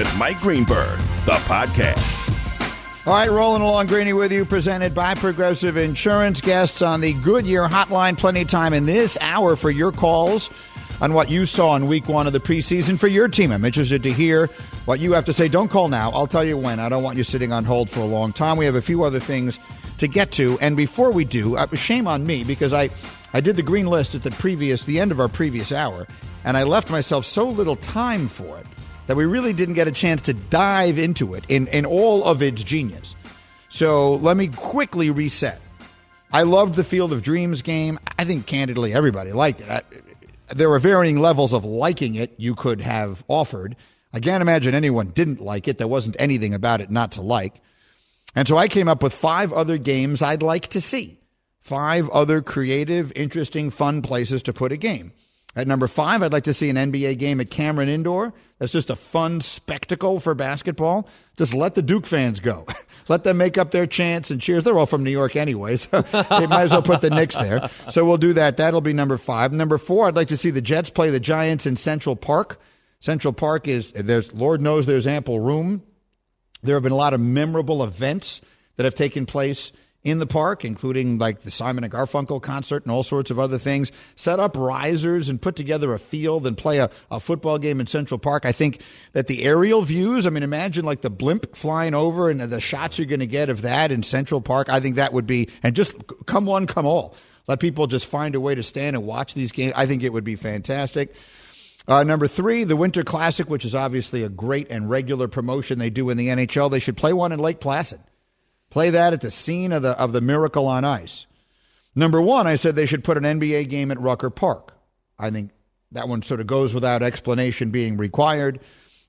With Mike Greenberg, the podcast. All right, rolling along, Greeny with you, presented by Progressive Insurance. Guests on the Goodyear Hotline. Plenty of time in this hour for your calls on what you saw in week one of the preseason for your team. I'm interested to hear what you have to say. Don't call now. I'll tell you when. I don't want you sitting on hold for a long time. We have a few other things to get to. And before we do, uh, shame on me because I, I did the green list at the previous, the end of our previous hour, and I left myself so little time for it that we really didn't get a chance to dive into it in, in all of its genius. So let me quickly reset. I loved the Field of Dreams game. I think, candidly, everybody liked it. I, there were varying levels of liking it you could have offered. I can't imagine anyone didn't like it. There wasn't anything about it not to like. And so I came up with five other games I'd like to see. Five other creative, interesting, fun places to put a game. At number five, I'd like to see an NBA game at Cameron Indoor. That's just a fun spectacle for basketball. Just let the Duke fans go. let them make up their chants and cheers. They're all from New York anyway, so they might as well put the Knicks there. So we'll do that. That'll be number five. Number four, I'd like to see the Jets play the Giants in Central Park. Central Park is there's Lord knows there's ample room. There have been a lot of memorable events that have taken place in the park, including like the Simon and Garfunkel concert and all sorts of other things. Set up risers and put together a field and play a, a football game in Central Park. I think that the aerial views, I mean, imagine like the blimp flying over and the shots you're going to get of that in Central Park. I think that would be, and just come one, come all. Let people just find a way to stand and watch these games. I think it would be fantastic. Uh, number three, the Winter Classic, which is obviously a great and regular promotion they do in the NHL. They should play one in Lake Placid. Play that at the scene of the of the Miracle on Ice. Number one, I said they should put an NBA game at Rucker Park. I think that one sort of goes without explanation being required.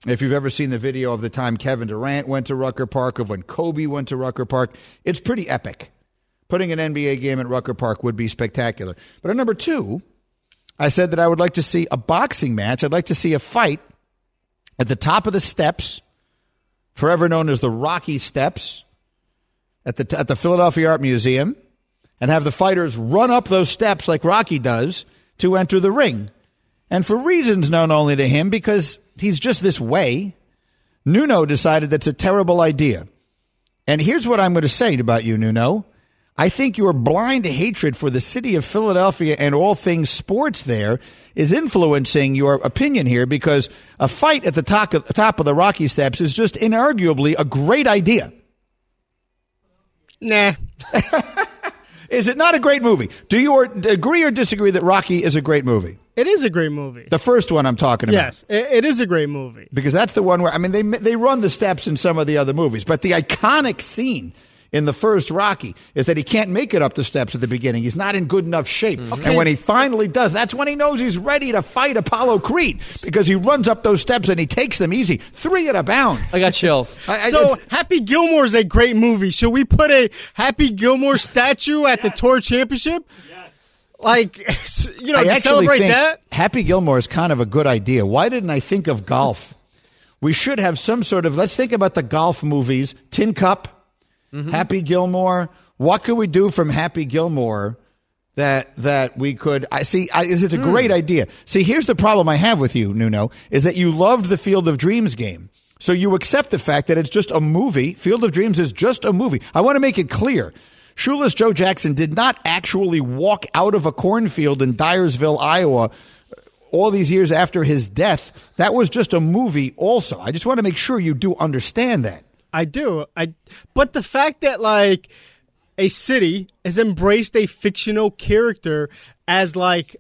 If you've ever seen the video of the time Kevin Durant went to Rucker Park, of when Kobe went to Rucker Park, it's pretty epic. Putting an NBA game at Rucker Park would be spectacular. But at number two, I said that I would like to see a boxing match. I'd like to see a fight at the top of the steps, forever known as the Rocky Steps, at the at the Philadelphia Art Museum, and have the fighters run up those steps like Rocky does to enter the ring. And for reasons known only to him, because he's just this way, Nuno decided that's a terrible idea. And here's what I'm going to say about you, Nuno. I think your blind hatred for the city of Philadelphia and all things sports there is influencing your opinion here because a fight at the top of, top of the Rocky Steps is just inarguably a great idea. Nah. Is it not a great movie? Do you or, agree or disagree that Rocky is a great movie? It is a great movie. The first one I'm talking about. Yes, it, it is a great movie. because that's the one where I mean they they run the steps in some of the other movies, but the iconic scene in the first Rocky is that he can't make it up the steps at the beginning. He's not in good enough shape, mm-hmm. and when he finally does, that's when he knows he's ready to fight Apollo Creed because he runs up those steps and he takes them easy, three at a bound. I got chills. I- I- So Happy Gilmore is a great movie. Should we put a Happy Gilmore statue at the tour championship? Like, you know, I to celebrate think that. Happy Gilmore is kind of a good idea. Why didn't I think of golf? We should have some sort of. Let's think about the golf movies. Tin Cup, Mm-hmm. Happy Gilmore. What could we do from Happy Gilmore that that we could? I see. I, is it's a hmm. great idea. See, here's the problem I have with you, Nuno, is that you loved the Field of Dreams game. So you accept the fact that it's just a movie. Field of Dreams is just a movie. I want to make it clear. Shoeless Joe Jackson did not actually walk out of a cornfield in Dyersville, Iowa, uh, all these years after his death. That was just a movie, also. I just want to make sure you do understand that. I do. I but the fact that like a city has embraced a fictional character as like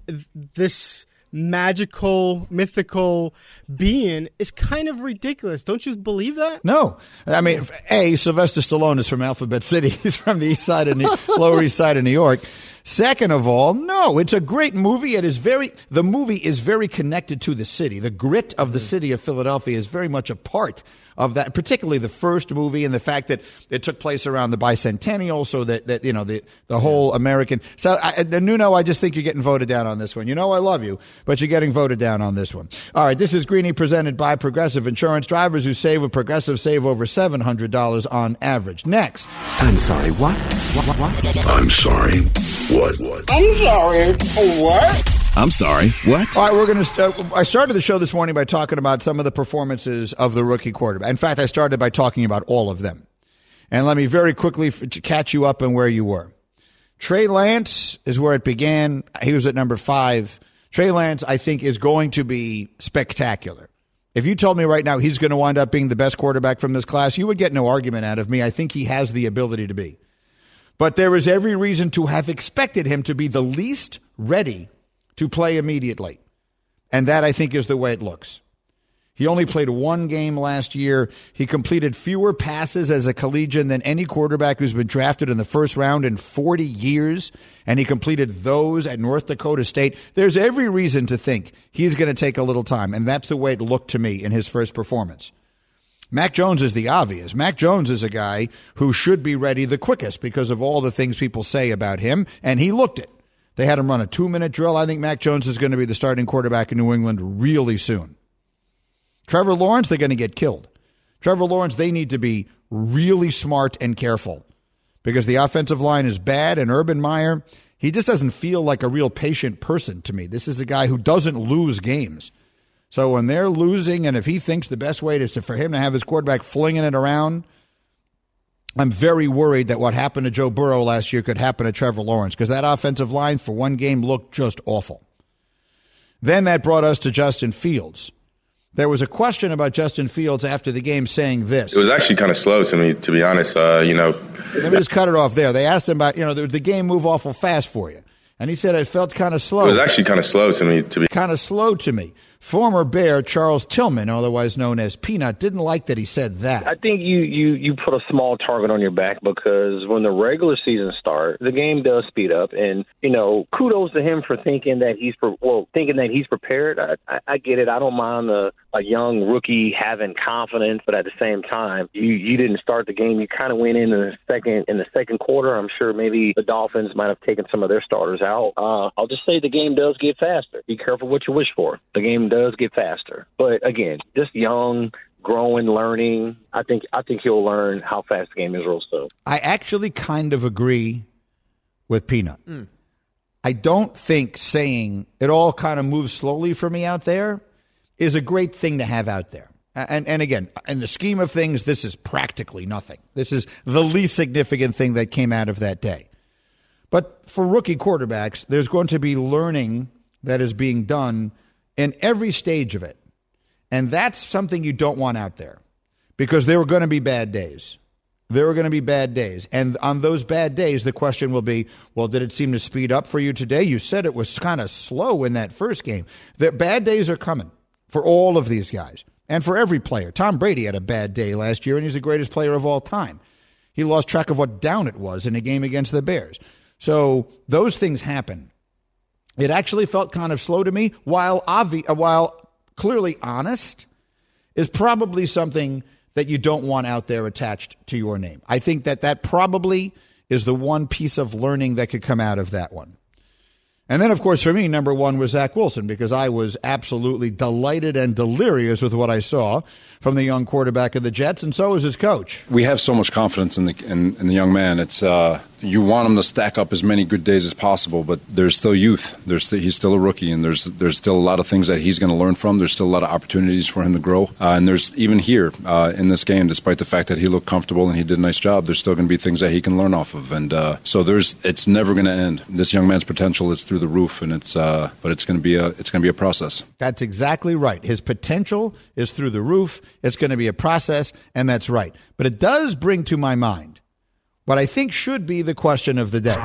this magical mythical being is kind of ridiculous. Don't you believe that? No, I mean, A. Sylvester Stallone is from Alphabet City. He's from the east side of New, Lower East Side of New York. Second of all, no, it's a great movie. It is very, the movie is very connected to the city. The grit of the mm. city of Philadelphia is very much a part of that, particularly the first movie and the fact that it took place around the bicentennial, so that, that you know, the, the whole American. So, I, Nuno, I just think you're getting voted down on this one. You know, I love you, but you're getting voted down on this one. All right, this is Greeny presented by Progressive Insurance. Drivers who save with Progressive save over $700 on average. Next. I'm sorry, what? What, what, what? I'm sorry. What? What? I'm sorry. What? I'm sorry, what? All right, we're going to. Uh, I started the show this morning by talking about some of the performances of the rookie quarterback. In fact, I started by talking about all of them. And let me very quickly f- catch you up on where you were. Trey Lance is where it began. He was at number five. Trey Lance, I think, is going to be spectacular. If you told me right now he's going to wind up being the best quarterback from this class, you would get no argument out of me. I think he has the ability to be. But there is every reason to have expected him to be the least ready to play immediately. And that, I think, is the way it looks. He only played one game last year. He completed fewer passes as a collegian than any quarterback who's been drafted in the first round in 40 years, and he completed those at North Dakota State. There's every reason to think he's going to take a little time, and that's the way it looked to me in his first performance. Mac Jones is the obvious. Mac Jones is a guy who should be ready the quickest because of all the things people say about him, and he looked it. They had him run a two minute drill. I think Mac Jones is going to be the starting quarterback in New England really soon. Trevor Lawrence, they're going to get killed. Trevor Lawrence, they need to be really smart and careful because the offensive line is bad, and Urban Meyer, he just doesn't feel like a real patient person to me. This is a guy who doesn't lose games. So when they're losing, and if he thinks the best way is to, for him to have his quarterback flinging it around, I'm very worried that what happened to Joe Burrow last year could happen to Trevor Lawrence because that offensive line for one game looked just awful. Then that brought us to Justin Fields. There was a question about Justin Fields after the game saying this. It was actually kind of slow to me, to be honest. Uh, you know, let me just cut it off there. They asked him about, you know, the, the game move awful fast for you. And he said it felt kind of slow. It was actually kind of slow to me, to be kind of slow to me. Former Bear Charles Tillman, otherwise known as Peanut, didn't like that he said that. I think you you you put a small target on your back because when the regular season starts, the game does speed up, and you know, kudos to him for thinking that he's pre- well, thinking that he's prepared. I, I, I get it. I don't mind a, a young rookie having confidence, but at the same time, you you didn't start the game. You kind of went in in the second in the second quarter. I'm sure maybe the Dolphins might have taken some of their starters out. Uh, I'll just say the game does get faster. Be careful what you wish for. The game does get faster. But again, just young, growing, learning. I think I think he'll learn how fast the game is real soon. I actually kind of agree with Peanut. Mm. I don't think saying it all kind of moves slowly for me out there is a great thing to have out there. And, and again, in the scheme of things, this is practically nothing. This is the least significant thing that came out of that day. But for rookie quarterbacks, there's going to be learning that is being done in every stage of it. And that's something you don't want out there because there are going to be bad days. There are going to be bad days. And on those bad days, the question will be well, did it seem to speed up for you today? You said it was kind of slow in that first game. The bad days are coming for all of these guys and for every player. Tom Brady had a bad day last year, and he's the greatest player of all time. He lost track of what down it was in a game against the Bears. So those things happen. It actually felt kind of slow to me, while obvi- uh, while clearly honest, is probably something that you don't want out there attached to your name. I think that that probably is the one piece of learning that could come out of that one. And then, of course, for me, number one was Zach Wilson because I was absolutely delighted and delirious with what I saw from the young quarterback of the Jets, and so was his coach. We have so much confidence in the in, in the young man. It's uh, you want him to stack up as many good days as possible, but there's still youth. There's st- he's still a rookie, and there's there's still a lot of things that he's going to learn from. There's still a lot of opportunities for him to grow, uh, and there's even here uh, in this game, despite the fact that he looked comfortable and he did a nice job, there's still going to be things that he can learn off of, and uh, so there's it's never going to end. This young man's potential is through the roof, and it's uh, but it's going to be a it's going to be a process. That's exactly right. His potential is through the roof. It's going to be a process, and that's right. But it does bring to my mind what I think should be the question of the day.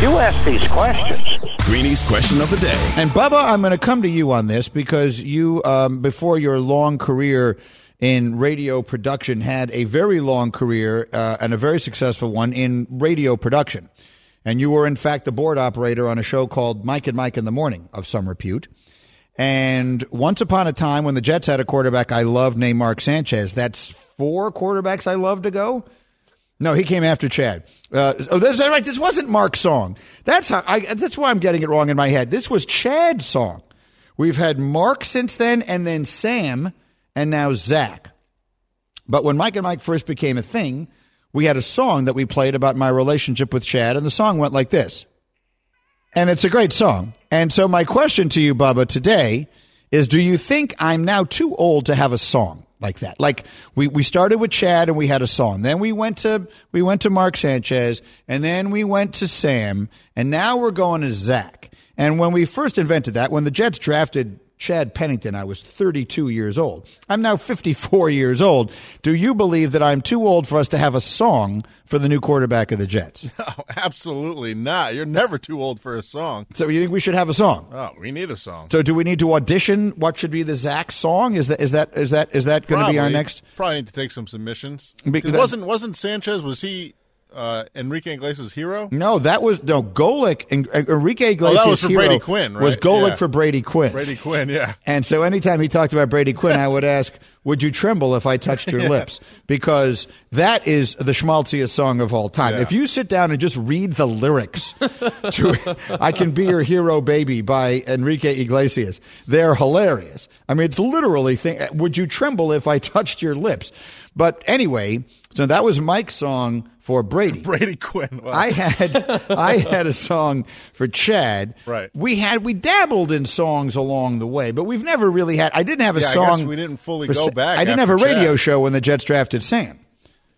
You ask these questions. Greeny's question of the day. And Bubba, I'm going to come to you on this because you, um, before your long career in radio production, had a very long career uh, and a very successful one in radio production. And you were, in fact, the board operator on a show called Mike and Mike in the Morning of some repute. And once upon a time, when the Jets had a quarterback I loved named Mark Sanchez, that's four quarterbacks I love to go. No, he came after Chad. Uh, oh, that's right. This wasn't Mark's song. That's how. I, that's why I'm getting it wrong in my head. This was Chad's song. We've had Mark since then, and then Sam, and now Zach. But when Mike and Mike first became a thing, we had a song that we played about my relationship with Chad, and the song went like this. And it's a great song. And so my question to you, Bubba, today is do you think I'm now too old to have a song like that? Like we, we started with Chad and we had a song. Then we went to we went to Mark Sanchez and then we went to Sam and now we're going to Zach. And when we first invented that, when the Jets drafted Chad Pennington, I was 32 years old. I'm now 54 years old. Do you believe that I'm too old for us to have a song for the new quarterback of the Jets? No, absolutely not. You're never too old for a song. So you think we should have a song? Oh, we need a song. So do we need to audition what should be the Zach song? Is that is that is that is that going to be our next? Probably need to take some submissions. Because Because wasn't wasn't Sanchez was he uh, Enrique Iglesias' hero? No, that was no Golic and uh, Enrique Iglesias. Oh, was for hero Brady Quinn, right? Was Golic Yeah. for Brady Quinn? Brady Quinn, yeah. And so anytime he talked about Brady Quinn, I would ask, "Would you tremble if I touched your Yeah. lips?" Because that is the schmaltziest song of all time. Yeah. If you sit down and just read the lyrics to "I Can Be Your Hero, Baby" by Enrique Iglesias, they're hilarious. I mean, it's literally thing. Would you tremble if I touched your lips? But anyway, so that was Mike's song for Brady. Brady Quinn. Wow. I had I had a song for Chad. Right. We had we dabbled in songs along the way, but we've never really had. I didn't have a Yeah, I song. guess we didn't fully for go back I didn't have a after radio Chad. show when the Jets drafted Sam,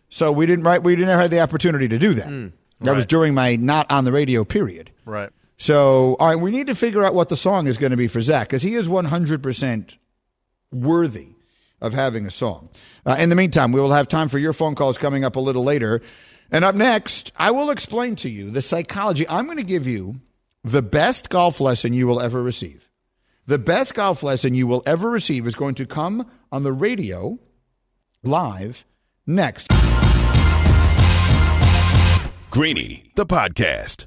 so we didn't. Right. We didn't have the opportunity to do that. Mm. That was during my not on the radio period. Right. So, all right, we need to figure out what the song is going to be for Zach because he is 100% worthy of having a song. Uh, in the meantime, we will have time for your phone calls coming up a little later. And up next, I will explain to you the psychology. I'm going to give you the best golf lesson you will ever receive. The best golf lesson you will ever receive is going to come on the radio live next. Greeny, the podcast.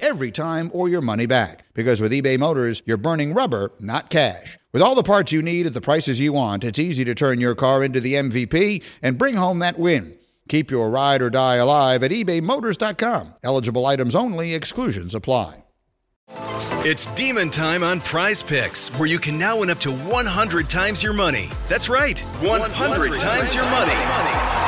every time or your money back. Because with eBay Motors, you're burning rubber, not cash. With all the parts you need at the prices you want, it's easy to turn your car into the MVP and bring home that win. Keep your ride or die alive at ebaymotors.com. Eligible items only, exclusions apply. It's demon time on Prize Picks, where you can now win up to 100 times your money. That's right, 100 times your money.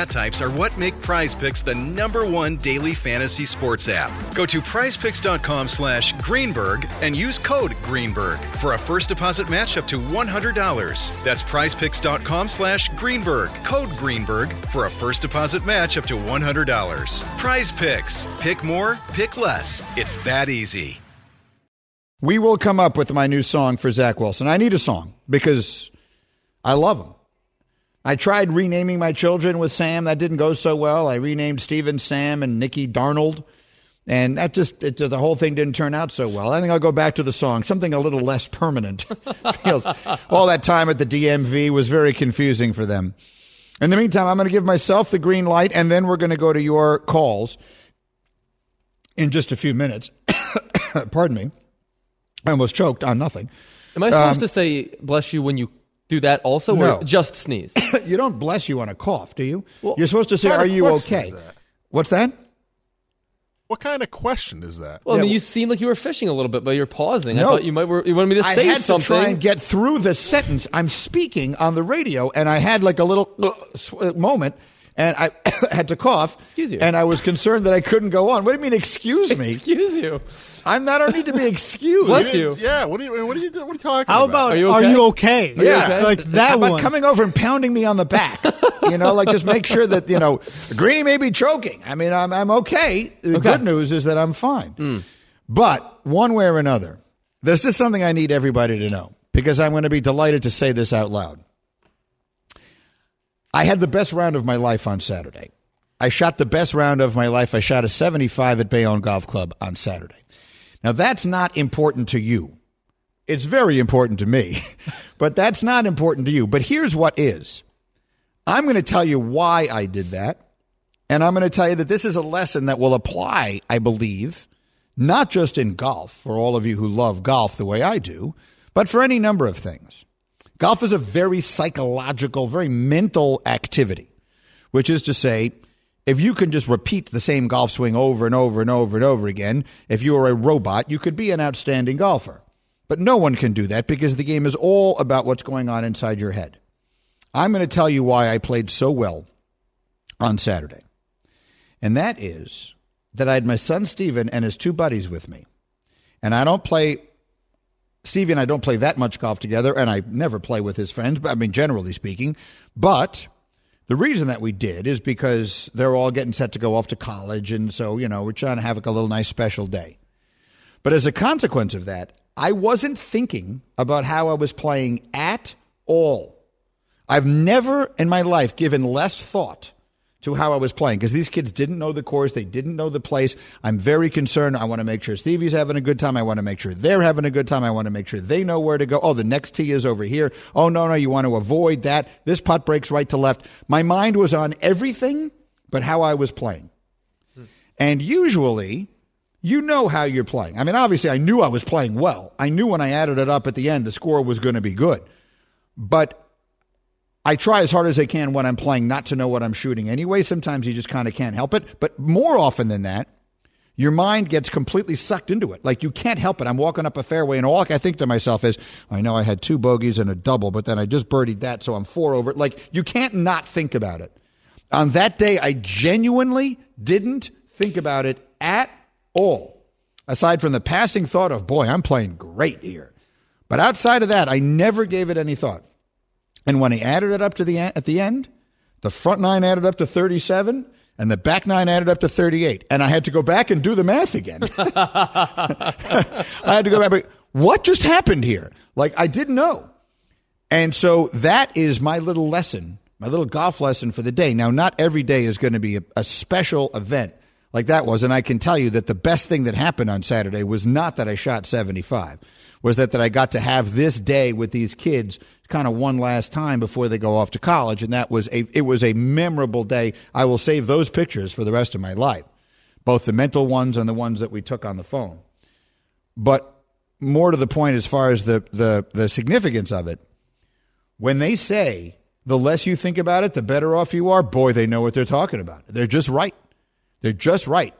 stat types are what make Prize Picks the number one daily fantasy sports app. Go to prizepicks.com slash Greenberg and use code Greenberg for a first deposit match up to $100. That's prizepicks.com slash Greenberg, code Greenberg for a first deposit match up to $100. Prize Picks. Pick more, pick less. It's that easy. We will come up with my new song for Zach Wilson. I need a song because I love him. I tried renaming my children with Sam. That didn't go so well. I renamed Steven Sam and Nikki Darnold. And that just, it, the whole thing didn't turn out so well. I think I'll go back to the song, something a little less permanent. Feels all that time at the DMV was very confusing for them. In the meantime, I'm going to give myself the green light, and then we're going to go to your calls in just a few minutes. Pardon me. I almost choked on nothing. Am I supposed Um, to say bless you when you do that also, No. or just sneeze? you don't bless you on a cough, do you? Well, You're supposed to say, "Are you okay?" that? What's that? What kind of question is that? Well, I mean, you seem like you were fishing a little bit, but you're pausing. I No. thought you might were, you wanted me to I say had something. to try and get through the sentence. I'm speaking on the radio, and I had like a little uh, uh, moment, and I had to cough. Excuse you. And I was concerned that I couldn't go on. What do you mean, excuse me? Excuse you. I'm not. I don't need to be excused. Bless you. Yeah. What are you? What are you? What are you talking How about? about Are you are okay? you okay? Yeah, okay? Like that How about one. coming over and pounding me on the back? you know, like just make sure that you know Greeny may be choking. I mean, I'm I'm okay. The Okay. good news is that I'm fine. Hmm. But one way or another, there's just something I need everybody to know because I'm going to be delighted to say this out loud. I had the best round of my life on Saturday. I shot the best round of my life. I shot a 75 at Bayonne Golf Club on Saturday. Now, that's not important to you. It's very important to me, but that's not important to you. But here's what is I'm going to tell you why I did that. And I'm going to tell you that this is a lesson that will apply, I believe, not just in golf, for all of you who love golf the way I do, but for any number of things. Golf is a very psychological, very mental activity, which is to say, if you can just repeat the same golf swing over and over and over and over again, if you were a robot, you could be an outstanding golfer. But no one can do that because the game is all about what's going on inside your head. I'm going to tell you why I played so well on Saturday. And that is that I had my son Steven and his two buddies with me. And I don't play Stevie and I don't play that much golf together, and I never play with his friends, but I mean, generally speaking. But the reason that we did is because they're all getting set to go off to college, and so, you know, we're trying to have a little nice special day. But as a consequence of that, I wasn't thinking about how I was playing at all. I've never in my life given less thought to how I was playing because these kids didn't know the course, they didn't know the place. I'm very concerned. I want to make sure Stevie's having a good time. I want to make sure they're having a good time. I want to make sure they know where to go. Oh, the next tee is over here. Oh, no, no, you want to avoid that. This putt breaks right to left. My mind was on everything but how I was playing. Hmm. And usually, you know how you're playing. I mean, obviously, I knew I was playing well. I knew when I added it up at the end, the score was going to be good. But I try as hard as I can when I'm playing not to know what I'm shooting anyway. Sometimes you just kind of can't help it. But more often than that, your mind gets completely sucked into it. Like you can't help it. I'm walking up a fairway and all I think to myself is, I know I had two bogeys and a double, but then I just birdied that, so I'm four over. Like you can't not think about it. On that day, I genuinely didn't think about it at all, aside from the passing thought of, boy, I'm playing great here. But outside of that, I never gave it any thought. And when he added it up to the at the end, the front nine added up to 37 and the back nine added up to 38. And I had to go back and do the math again. I had to go back. But what just happened here? Like I didn't know. And so that is my little lesson, my little golf lesson for the day. Now, not every day is going to be a, a special event like that was. And I can tell you that the best thing that happened on Saturday was not that I shot 75, was that, that I got to have this day with these kids kind of one last time before they go off to college. And that was a, it was a memorable day. I will save those pictures for the rest of my life, both the mental ones and the ones that we took on the phone. But more to the point, as far as the, the, the significance of it, when they say the less you think about it, the better off you are, boy, they know what they're talking about. They're just right. They're just right.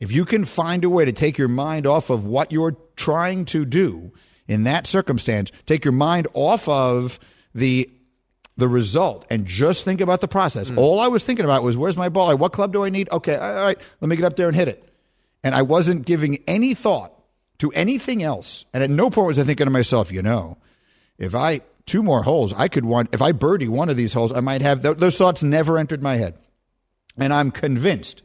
If you can find a way to take your mind off of what you're trying to do in that circumstance, take your mind off of the the result and just think about the process. Hmm. All I was thinking about was where's my ball? What club do I need? Okay, all right, let me get up there and hit it. And I wasn't giving any thought to anything else. And at no point was I thinking to myself, you know, if I two more holes, I could one. If I birdie one of these holes, I might have th- those thoughts never entered my head. And I'm convinced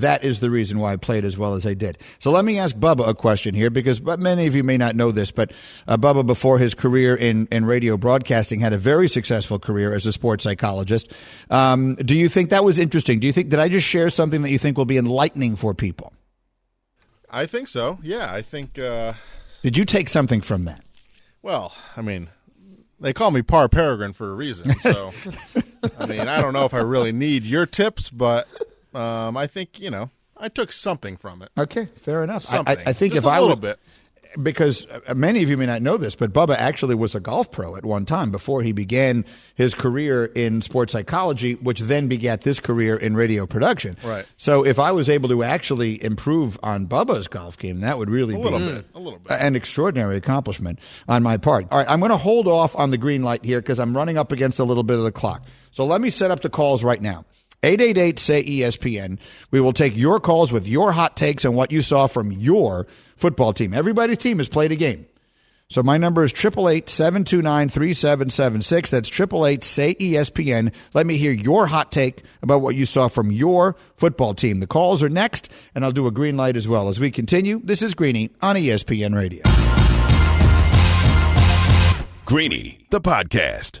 that is the reason why I played as well as I did. So let me ask Bubba a question here because but many of you may not know this, but uh, Bubba, before his career in, in radio broadcasting, had a very successful career as a sports psychologist. Um, do you think that was interesting? Do you think, did I just share something that you think will be enlightening for people? I think so. Yeah, I think. Uh, Did you take something from that? well, I mean, they call me Par Peregrine for a reason. So, I mean, I don't know if I really need your tips, but um, I think you know I took something from it. Okay, fair enough. I- I- I think Just if a I little would- bit. because uh, many of you may not know this, but Bubba actually was a golf pro at one time before he began his career in sports psychology, which then begat this career in radio production. Right. So if I was able to actually improve on Bubba's golf game, that would really A be little bit, a little bit. an extraordinary accomplishment on my part. All right, I'm going to hold off on the green light here because I'm running up against a little bit of the clock. So let me set up the calls right now. 888 say ESPN. We will take your calls with your hot takes on what you saw from your football team. Everybody's team has played a game. So my number is 888-729-3776. That's 888 say ESPN. Let me hear your hot take about what you saw from your football team. The calls are next, and I'll do a green light as well. As we continue, this is Greeny on ESPN Radio. Greeny, the podcast.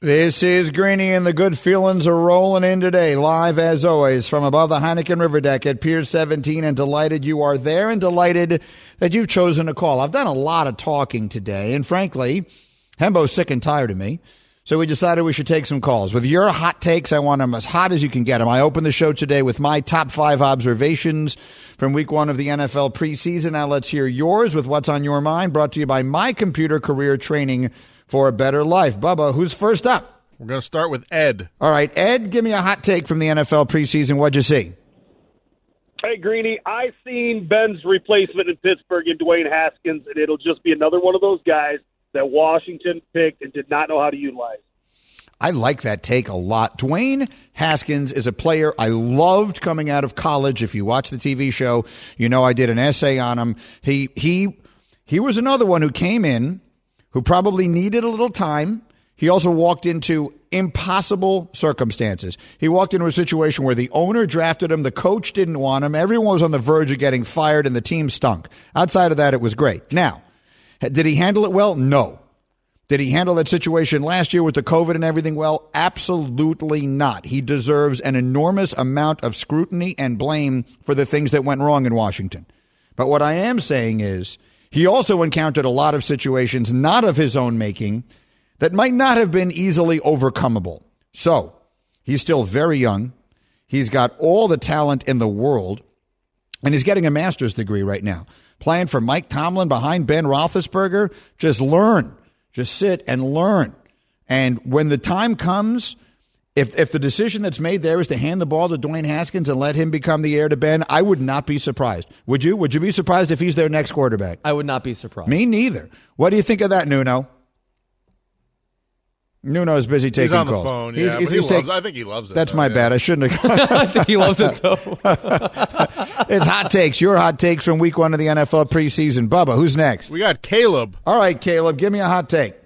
This is Greeny, and the good feelings are rolling in today. Live as always from above the Heineken River Deck at Pier 17, and delighted you are there, and delighted that you've chosen to call. I've done a lot of talking today, and frankly, Hembo's sick and tired of me. So we decided we should take some calls. With your hot takes, I want them as hot as you can get them. I open the show today with my top five observations from week one of the NFL preseason. Now let's hear yours with what's on your mind, brought to you by My Computer Career Training for a Better Life. Bubba, who's first up? We're going to start with Ed. All right, Ed, give me a hot take from the NFL preseason. What'd you see? Hey, Greeny, I seen Ben's replacement in Pittsburgh in Dwayne Haskins, and it'll just be another one of those guys that Washington picked and did not know how to utilize. I like that take a lot. Dwayne Haskins is a player I loved coming out of college. If you watch the TV show, you know I did an essay on him. He he he was another one who came in who probably needed a little time. He also walked into impossible circumstances. He walked into a situation where the owner drafted him, the coach didn't want him, everyone was on the verge of getting fired, and the team stunk. Outside of that, it was great. Now, did he handle it well? No. Did he handle that situation last year with the COVID and everything well? Absolutely not. He deserves an enormous amount of scrutiny and blame for the things that went wrong in Washington. But what I am saying is he also encountered a lot of situations not of his own making that might not have been easily overcomeable. So he's still very young. He's got all the talent in the world, and he's getting a master's degree right now. Playing for Mike Tomlin behind Ben Roethlisberger, just learn, just sit and learn. And when the time comes, if if the decision that's made there is to hand the ball to Dwayne Haskins and let him become the heir to Ben, I would not be surprised. Would you? Would you be surprised if he's their next quarterback? I would not be surprised. Me neither. What do you think of that, Nuno? Nuno's busy taking calls. He's on the calls. phone, yeah, he's- but he he's loves take- it. I think he loves it, That's though, my yeah. bad. I shouldn't have. I think he loves it though. it's hot takes. Your hot takes from week one of the NFL preseason. Bubba, who's next? We got Caleb. All right, Caleb, give me a hot take.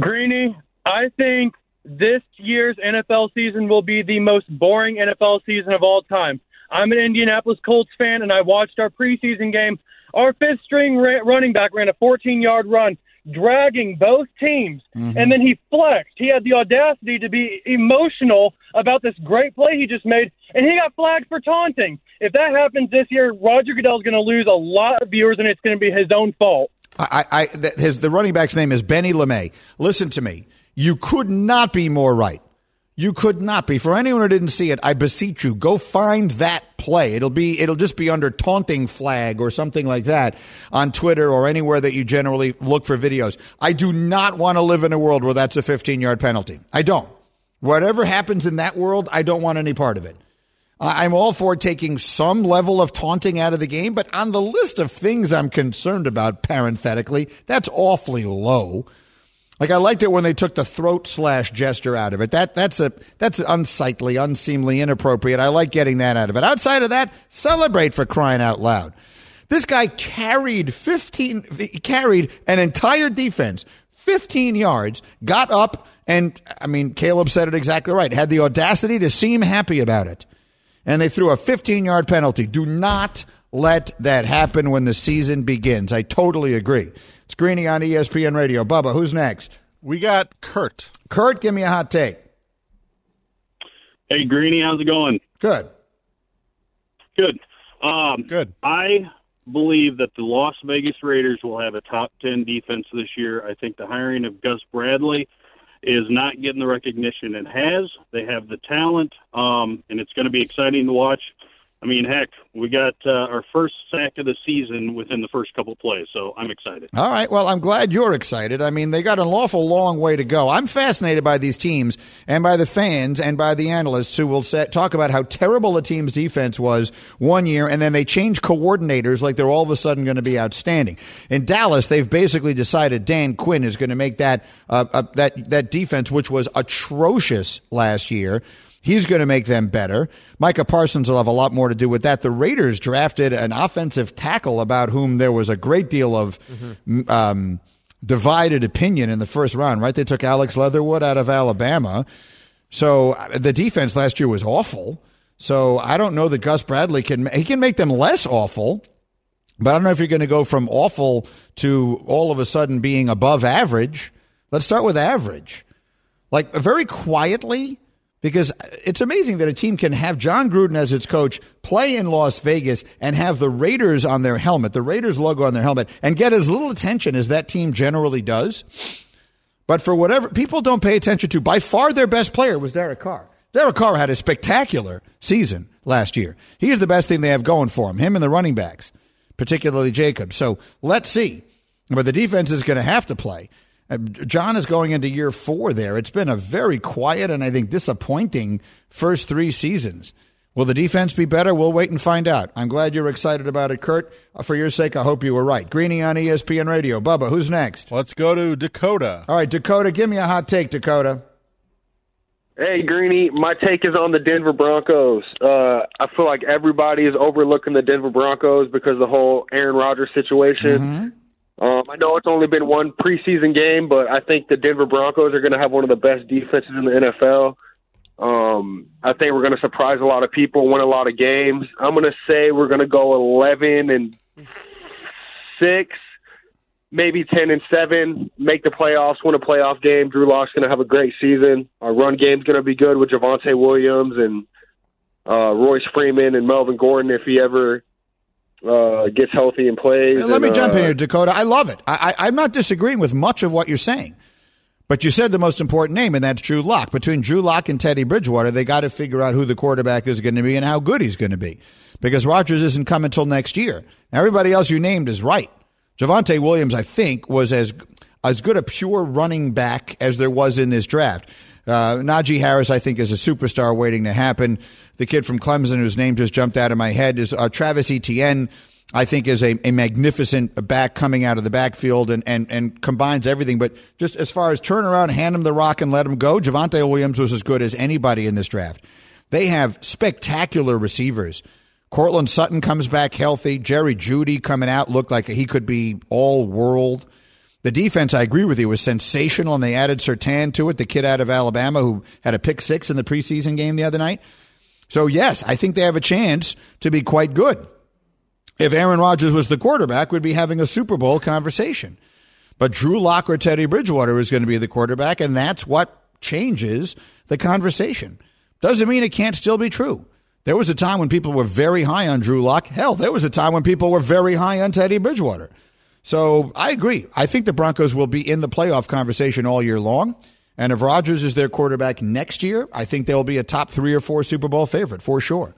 Greeny, I think this year's NFL season will be the most boring NFL season of all time. I'm an Indianapolis Colts fan, and I watched our preseason game. Our fifth string ra- running back ran a 14 yard run, dragging both teams, mm-hmm. and then he flexed. He had the audacity to be emotional about this great play he just made, and he got flagged for taunting. If that happens this year, Roger Goodell's going to lose a lot of viewers, and it's going to be his own fault. I, I, th- his, the running back's name is Benny LeMay. Listen to me. You could not be more right. You could not be. For anyone who didn't see it, I beseech you, go find that play. It'll be, it'll just be under taunting flag or something like that on Twitter or anywhere that you generally look for videos. I do not want to live in a world where that's a 15 yard penalty. I don't. Whatever happens in that world, I don't want any part of it. I'm all for taking some level of taunting out of the game, but on the list of things I'm concerned about, parenthetically, that's awfully low. Like I liked it when they took the throat slash gesture out of it. That that's a that's unsightly, unseemly, inappropriate. I like getting that out of it. Outside of that, celebrate for crying out loud. This guy carried 15 he carried an entire defense 15 yards, got up and I mean Caleb said it exactly right. Had the audacity to seem happy about it. And they threw a 15-yard penalty. Do not let that happen when the season begins. I totally agree. It's Greeny on ESPN Radio. Bubba, who's next? We got Kurt. Kurt, give me a hot take. Hey, Greeny, how's it going? Good. Good. Um, Good. I believe that the Las Vegas Raiders will have a top 10 defense this year. I think the hiring of Gus Bradley is not getting the recognition it has. They have the talent, um, and it's going to be exciting to watch. I mean, heck, we got uh, our first sack of the season within the first couple plays, so I'm excited. All right. Well, I'm glad you're excited. I mean, they got an awful long way to go. I'm fascinated by these teams and by the fans and by the analysts who will say, talk about how terrible a team's defense was one year, and then they change coordinators like they're all of a sudden going to be outstanding. In Dallas, they've basically decided Dan Quinn is going to make that uh, uh, that that defense, which was atrocious last year. He's going to make them better. Micah Parsons will have a lot more to do with that. The Raiders drafted an offensive tackle about whom there was a great deal of um, divided opinion in the first round, right? They took Alex Leatherwood out of Alabama. So uh, the defense last year was awful. So I don't know that Gus Bradley can he can make them less awful, but I don't know if you're going to go from awful to all of a sudden being above average. Let's start with average. Like very quietly because it's amazing that a team can have Jon Gruden as its coach play in Las Vegas and have the Raiders on their helmet, the Raiders logo on their helmet, and get as little attention as that team generally does. But for whatever people don't pay attention to, by far their best player was Derek Carr. Derek Carr had a spectacular season last year. He's the best thing they have going for him, him and the running backs, particularly Jacobs. So let's see. But the defense is going to have to play. Uh, Jon is going into year four there. It's been a very quiet and I think disappointing first three seasons. Will the defense be better? We'll wait and find out. I'm glad you're excited about it, Kurt. Uh, For your sake, I hope you were right. Greeny on ESPN Radio. Bubba, who's next? Let's go to Dakota. All right, Dakota, give me a hot take, Dakota. Hey, Greeny, my take is on the Denver Broncos. Uh, I feel like everybody is overlooking the Denver Broncos because of the whole Aaron Rodgers situation. Um, I know it's only been one preseason game, but I think the Denver Broncos are going to have one of the best defenses in the NFL. Um, I think we're going to surprise a lot of people, win a lot of games. I'm going to say we're going to go 11 and six, maybe 10 and seven, make the playoffs, win a playoff game. Drew Lock's going to have a great season. Our run game's going to be good with Javonte Williams and uh, Royce Freeman and Melvin Gordon if he ever uh, gets healthy and plays. Let me And, jump in uh, here, Dakota. I love it. I, I, I'm not disagreeing with much of what you're saying. But you said the most important name, and that's Drew Lock. Between Drew Lock and Teddy Bridgewater, they got to figure out who the quarterback is going to be and how good he's going to be. Because Rodgers isn't coming until next year. Now, everybody else you named is right. Javonte Williams, I think, was as as good a pure running back as there was in this draft. Uh, Najee Harris, I think, is a superstar waiting to happen. The kid from Clemson, whose name just jumped out of my head, is uh, Travis Etienne. I think is a, a magnificent back coming out of the backfield and, and, and combines everything. But just as far as turn around, hand him the rock and let him go, Javonte Williams was as good as anybody in this draft. They have spectacular receivers. Courtland Sutton comes back healthy. Jerry Jeudy coming out looked like he could be all world. The defense, I agree with you, was sensational, and they added Surtain to it, the kid out of Alabama who had a pick six in the preseason game the other night. So, yes, I think they have a chance to be quite good. If Aaron Rodgers was the quarterback, we'd be having a Super Bowl conversation. But Drew Lock or Teddy Bridgewater is going to be the quarterback, and that's what changes the conversation. Doesn't mean it can't still be true. There was a time when people were very high on Drew Lock. Hell, there was a time when people were very high on Teddy Bridgewater. So I agree. I think the Broncos will be in the playoff conversation all year long. And if Rodgers is their quarterback next year, I think they'll be a top three or four Super Bowl favorite for sure.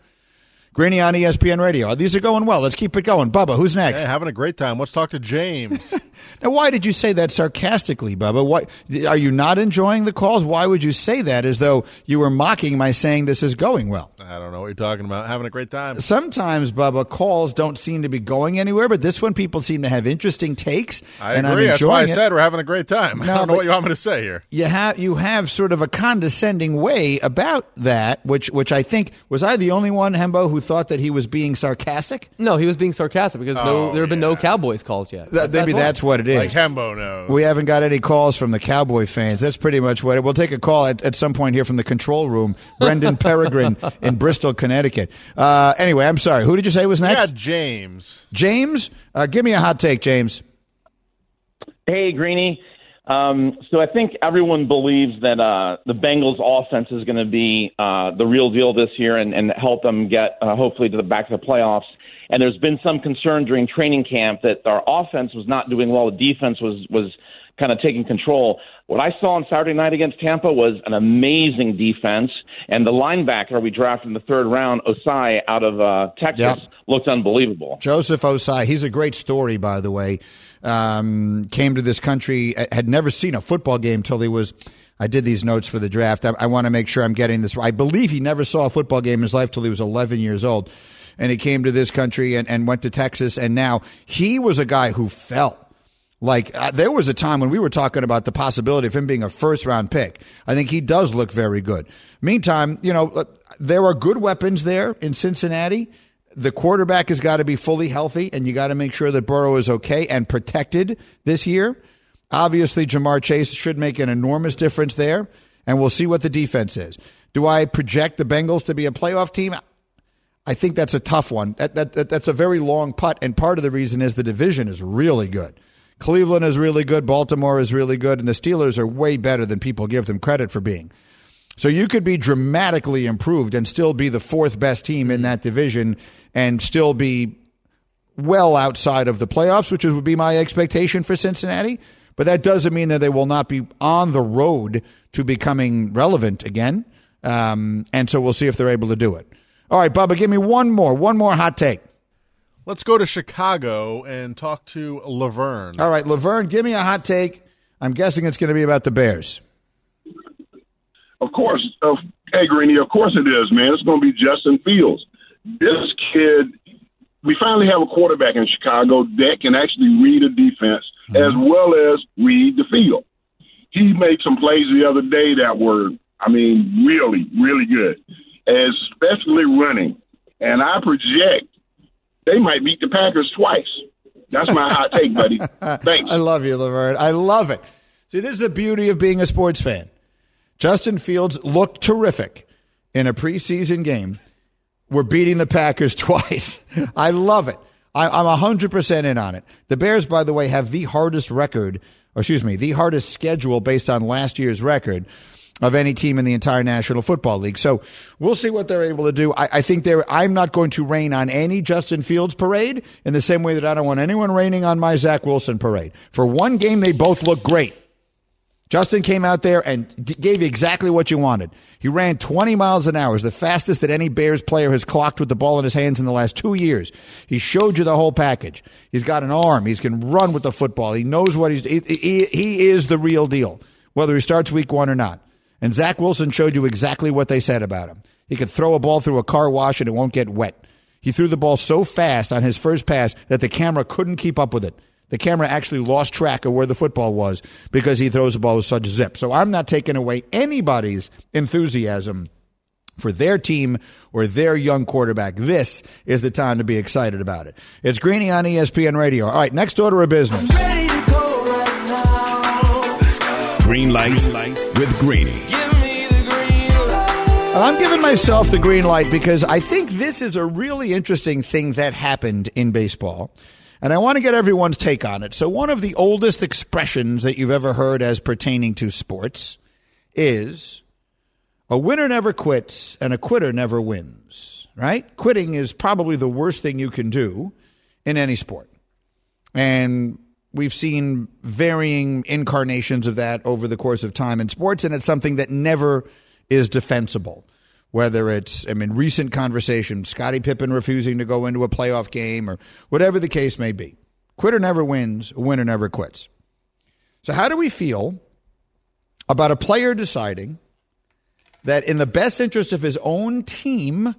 Greeny on ESPN Radio. These are going well. Let's keep it going. Bubba, who's next? Hey, having a great time. Let's talk to James. Now, why did you say that sarcastically, Bubba? Why are you not enjoying the calls? Why would you say that as though you were mocking my saying this is going well? I don't know what you're talking about. Having a great time. Sometimes, Bubba, calls don't seem to be going anywhere, but this one people seem to have interesting takes. I and agree. I'm That's why I it. said we're having a great time. I don't know what you want me to say here. you have you have sort of a condescending way about that, which which I think was I the only one, Hembo, who thought that he was being sarcastic. No, he was being sarcastic because no, Oh, there have been no Cowboys calls yet. Th- maybe why. that's what it is. Like Hembo knows. We haven't got any calls from the Cowboy fans. That's pretty much what it. We'll take a call at, at some point here from the control room. Brendan Peregrine in Bristol, Connecticut. Uh, anyway, I'm sorry. Who did you say was next? Yeah, James. James, uh, give me a hot take, James. Hey, Greeny. Um, so I think everyone believes that uh, the Bengals' offense is going to be uh, the real deal this year and, and help them get uh, hopefully to the back to the playoffs. And there's been some concern during training camp that our offense was not doing well. The defense was was kind of taking control. What I saw on Saturday night against Tampa was an amazing defense, and the linebacker we drafted in the third round, Ossai out of uh, Texas, Yep. looked unbelievable. Joseph Ossai. He's a great story, by the way. Um, came to this country, uh, had never seen a football game till he was. I did these notes for the draft. I, I want to make sure I'm getting this. I believe he never saw a football game in his life till he was 11 years old, and he came to this country and, and went to Texas. And now he was a guy who felt like uh, there was a time when we were talking about the possibility of him being a first round pick. I think he does look very good. Meantime, you know, uh, there are good weapons there in Cincinnati. The quarterback has got to be fully healthy, and you got to make sure that Burrow is okay and protected this year. Obviously, Ja'Marr Chase should make an enormous difference there, and we'll see what the defense is. Do I project the Bengals to be a playoff team? I think that's a tough one. That, that, that, that's a very long putt, and part of the reason is the division is really good. Cleveland is really good, Baltimore is really good, and the Steelers are way better than people give them credit for being. So you could be dramatically improved and still be the fourth best team in that division and still be well outside of the playoffs, which would be my expectation for Cincinnati. But that doesn't mean that they will not be on the road to becoming relevant again. Um, and so we'll see if they're able to do it. All right, Bubba, give me one more, one more hot take. Let's go to Chicago and talk to Laverne. All right, Laverne, give me a hot take. I'm guessing it's going to be about the Bears. Of course, of, hey Greeny, of course it is, man. It's going to be Justin Fields. This kid, we finally have a quarterback in Chicago that can actually read a defense mm-hmm. as well as read the field. He made some plays the other day that were, I mean, really, really good, especially running. And I project they might beat the Packers twice. That's my hot take, buddy. Thanks. I love you, Laverne. I love it. See, this is the beauty of being a sports fan. Justin Fields looked terrific in a preseason game. We're beating the Packers twice. I love it. I, I'm 100% in on it. The Bears, by the way, have the hardest record, or excuse me, the hardest schedule based on last year's record of any team in the entire National Football League. So we'll see what they're able to do. I, I think they're, I'm not going to rain on any Justin Fields parade in the same way that I don't want anyone raining on my Zach Wilson parade. For one game, they both look great. Justin came out there and gave you exactly what you wanted. He ran 20 miles an hour, the fastest that any Bears player has clocked with the ball in his hands in the last two years. He showed you the whole package. He's got an arm. He can run with the football. He knows what he's. He, he, he is the real deal, whether he starts week one or not. And Zach Wilson showed you exactly what they said about him. He could throw a ball through a car wash and it won't get wet. He threw the ball so fast on his first pass that the camera couldn't keep up with it. The camera actually lost track of where the football was because he throws the ball with such zip. So I'm not taking away anybody's enthusiasm for their team or their young quarterback. This is the time to be excited about it. It's Greeny on ESPN Radio. All right, next order of business. Green light with Greeny. And I'm giving myself the green light because I think this is a really interesting thing that happened in baseball. And I want to get everyone's take on it. So, one of the oldest expressions that you've ever heard as pertaining to sports is a winner never quits and a quitter never wins, right? Quitting is probably the worst thing you can do in any sport. And we've seen varying incarnations of that over the course of time in sports, and it's something that never is defensible. Whether it's, I mean, recent conversation, Scottie Pippen refusing to go into a playoff game or whatever the case may be. Quitter never wins, a winner never quits. So, how do we feel about a player deciding that in the best interest of his own team,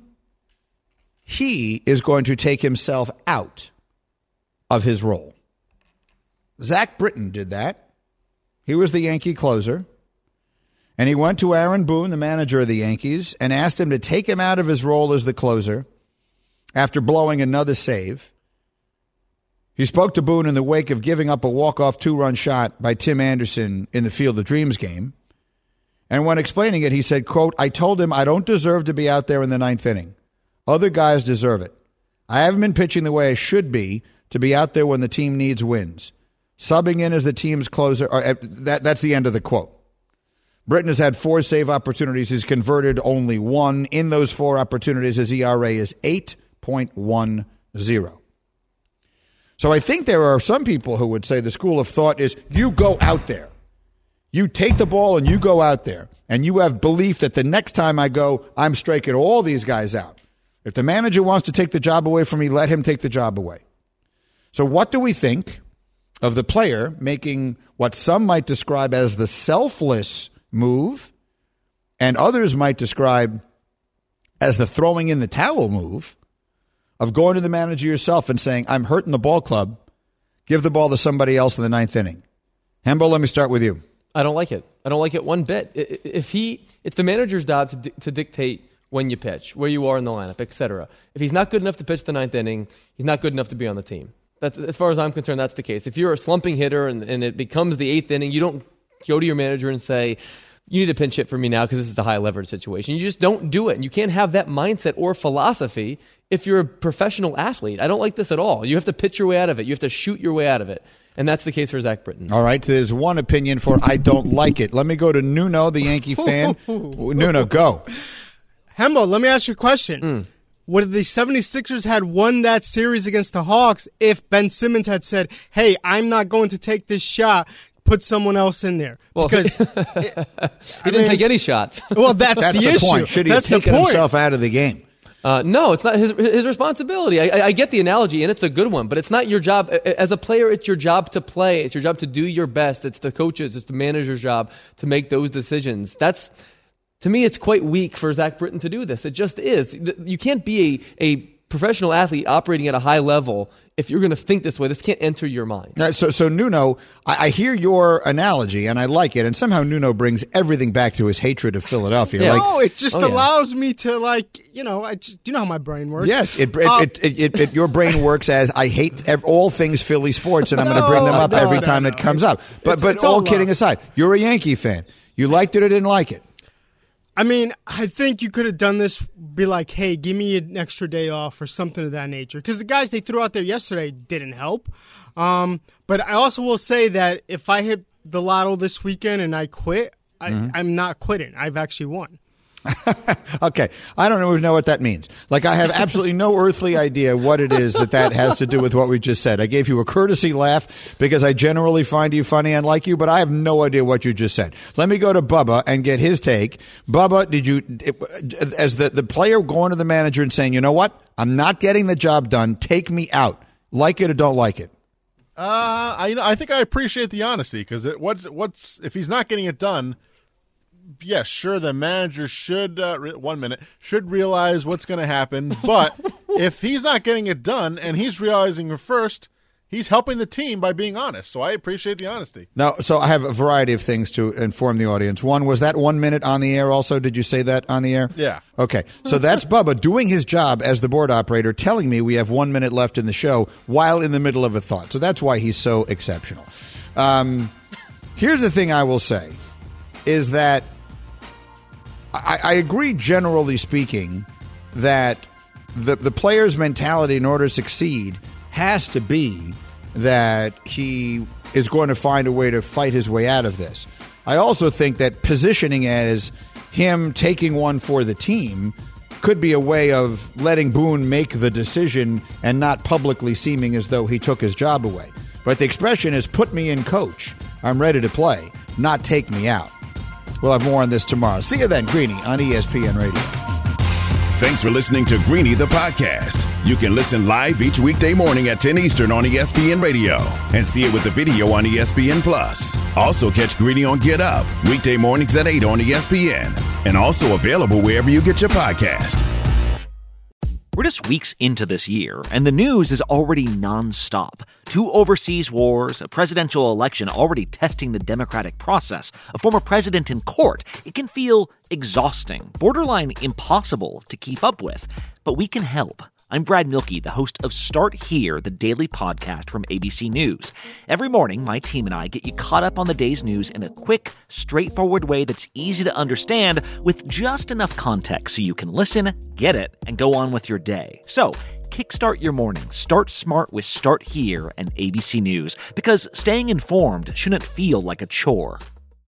he is going to take himself out of his role? Zach Britton did that. He was the Yankee closer. And he went to Aaron Boone, the manager of the Yankees, and asked him to take him out of his role as the closer after blowing another save. He spoke to Boone in the wake of giving up a walk-off two-run shot by Tim Anderson in the Field of Dreams game. And when explaining it, he said, quote, I told him I don't deserve to be out there in the ninth inning. Other guys deserve it. I haven't been pitching the way I should be to be out there when the team needs wins. Subbing in as the team's closer, or, uh, that, that's the end of the quote. Britton has had four save opportunities. He's converted only one. In those four opportunities, his ERA is 8.10. So I think there are some people who would say the school of thought is you go out there. You take the ball and you go out there. And you have belief that the next time I go, I'm striking all these guys out. If the manager wants to take the job away from me, let him take the job away. So, what do we think of the player making what some might describe as the selfless move, and others might describe as the throwing in the towel move of going to the manager yourself and saying, I'm hurting the ball club. Give the ball to somebody else in the ninth inning. Hembo, let me start with you. I don't like it. I don't like it one bit. If he, it's the manager's job to, di- to dictate when you pitch, where you are in the lineup, etc. If he's not good enough to pitch the ninth inning, he's not good enough to be on the team. That's, as far as I'm concerned, that's the case. If you're a slumping hitter and, and it becomes the eighth inning, you don't go to your manager and say, you need to pinch hit for me now because this is a high leverage situation. You just don't do it. And you can't have that mindset or philosophy if you're a professional athlete. I don't like this at all. You have to pitch your way out of it. You have to shoot your way out of it. And that's the case for Zach Britton. All right. There's one opinion for I don't like it. Let me go to Nuno, the Yankee fan. Nuno, go. Hembo, let me ask you a question. Mm. Would the 76ers had won that series against the Hawks if Ben Simmons had said, "Hey, I'm not going to take this shot. Put someone else in there." Well, because he didn't take any shots. Well, that's, That's the, the issue. point. Should he that's have taken himself out of the game? Uh, no, it's not his his responsibility. I, I, I get the analogy, and it's a good one, but it's not your job as a player. It's your job to play. It's your job to do your best. It's the coaches, it's the manager's job to make those decisions. That's to me, it's quite weak for Zach Britton to do this. It just is. You can't be a, a professional athlete operating at a high level if you're going to think this way. This can't enter your mind. So, so Nuno, I, I hear your analogy and I like it. And somehow Nuno brings everything back to his hatred of Philadelphia. Like, no, it just Oh, yeah. allows me to like, you know, I just, you know how my brain works. Yes, it, it, Uh, it, it, it, it- your brain works as I hate ev- all things Philly sports, and I'm going to bring them up no, every no, time no. it comes up. But It's- but it's all, all kidding aside, you're a Yankee fan. You liked it or didn't like it. I mean, I think you could have done this. Be like, hey, give me an extra day off or something of that nature. Because the guys they threw out there yesterday didn't help. Um, but I also will say that if I hit the lotto this weekend and I quit, I, Mhm. I'm not quitting. I've actually won. Okay, I don't even know what that means. Like I have absolutely no earthly idea what it is that that has to do with what we just said. I gave you a courtesy laugh because I generally find you funny and like you, but I have no idea what you just said. Let me go to Bubba and get his take. Bubba, did you, as the the player going to the manager and saying, you know what, I'm not getting the job done. Take me out. Like it or don't like it. Uh, I you know I think I appreciate the honesty because what's what's if he's not getting it done. Yes, sure. The manager should uh, re- one minute should realize what's going to happen, but if he's not getting it done and he's realizing it first, he's helping the team by being honest. So I appreciate the honesty. Now, so I have a variety of things to inform the audience. One was that one minute on the air. Also, did you say that on the air? Yeah. Okay, so that's Bubba doing his job as the board operator, telling me we have one minute left in the show while in the middle of a thought. So that's why he's so exceptional. Um, here's the thing I will say is that I, I agree, generally speaking, that the the player's mentality in order to succeed has to be that he is going to find a way to fight his way out of this. I also think that positioning as him taking one for the team could be a way of letting Boone make the decision and not publicly seeming as though he took his job away. But the expression is put me in coach. I'm ready to play, not take me out. We'll have more on this tomorrow. See you then, Greeny, on ESPN Radio. Thanks for listening to Greeny the podcast. You can listen live each weekday morning at 10 Eastern on ESPN Radio and see it with the video on ESPN Plus. Also catch Greeny on Get Up weekday mornings at 8 on ESPN and also available wherever you get your podcast. We're just weeks into this year, and the news is already nonstop. Two overseas wars, a presidential election already testing the democratic process, a former president in court. It can feel exhausting, borderline impossible to keep up with, but we can help. I'm Brad Mielke, the host of Start Here, the daily podcast from ABC News. Every morning, my team and I get you caught up on the day's news in a quick, straightforward way that's easy to understand with just enough context so you can listen, get it, and go on with your day. So, kickstart your morning. Start smart with Start Here and ABC News because staying informed shouldn't feel like a chore.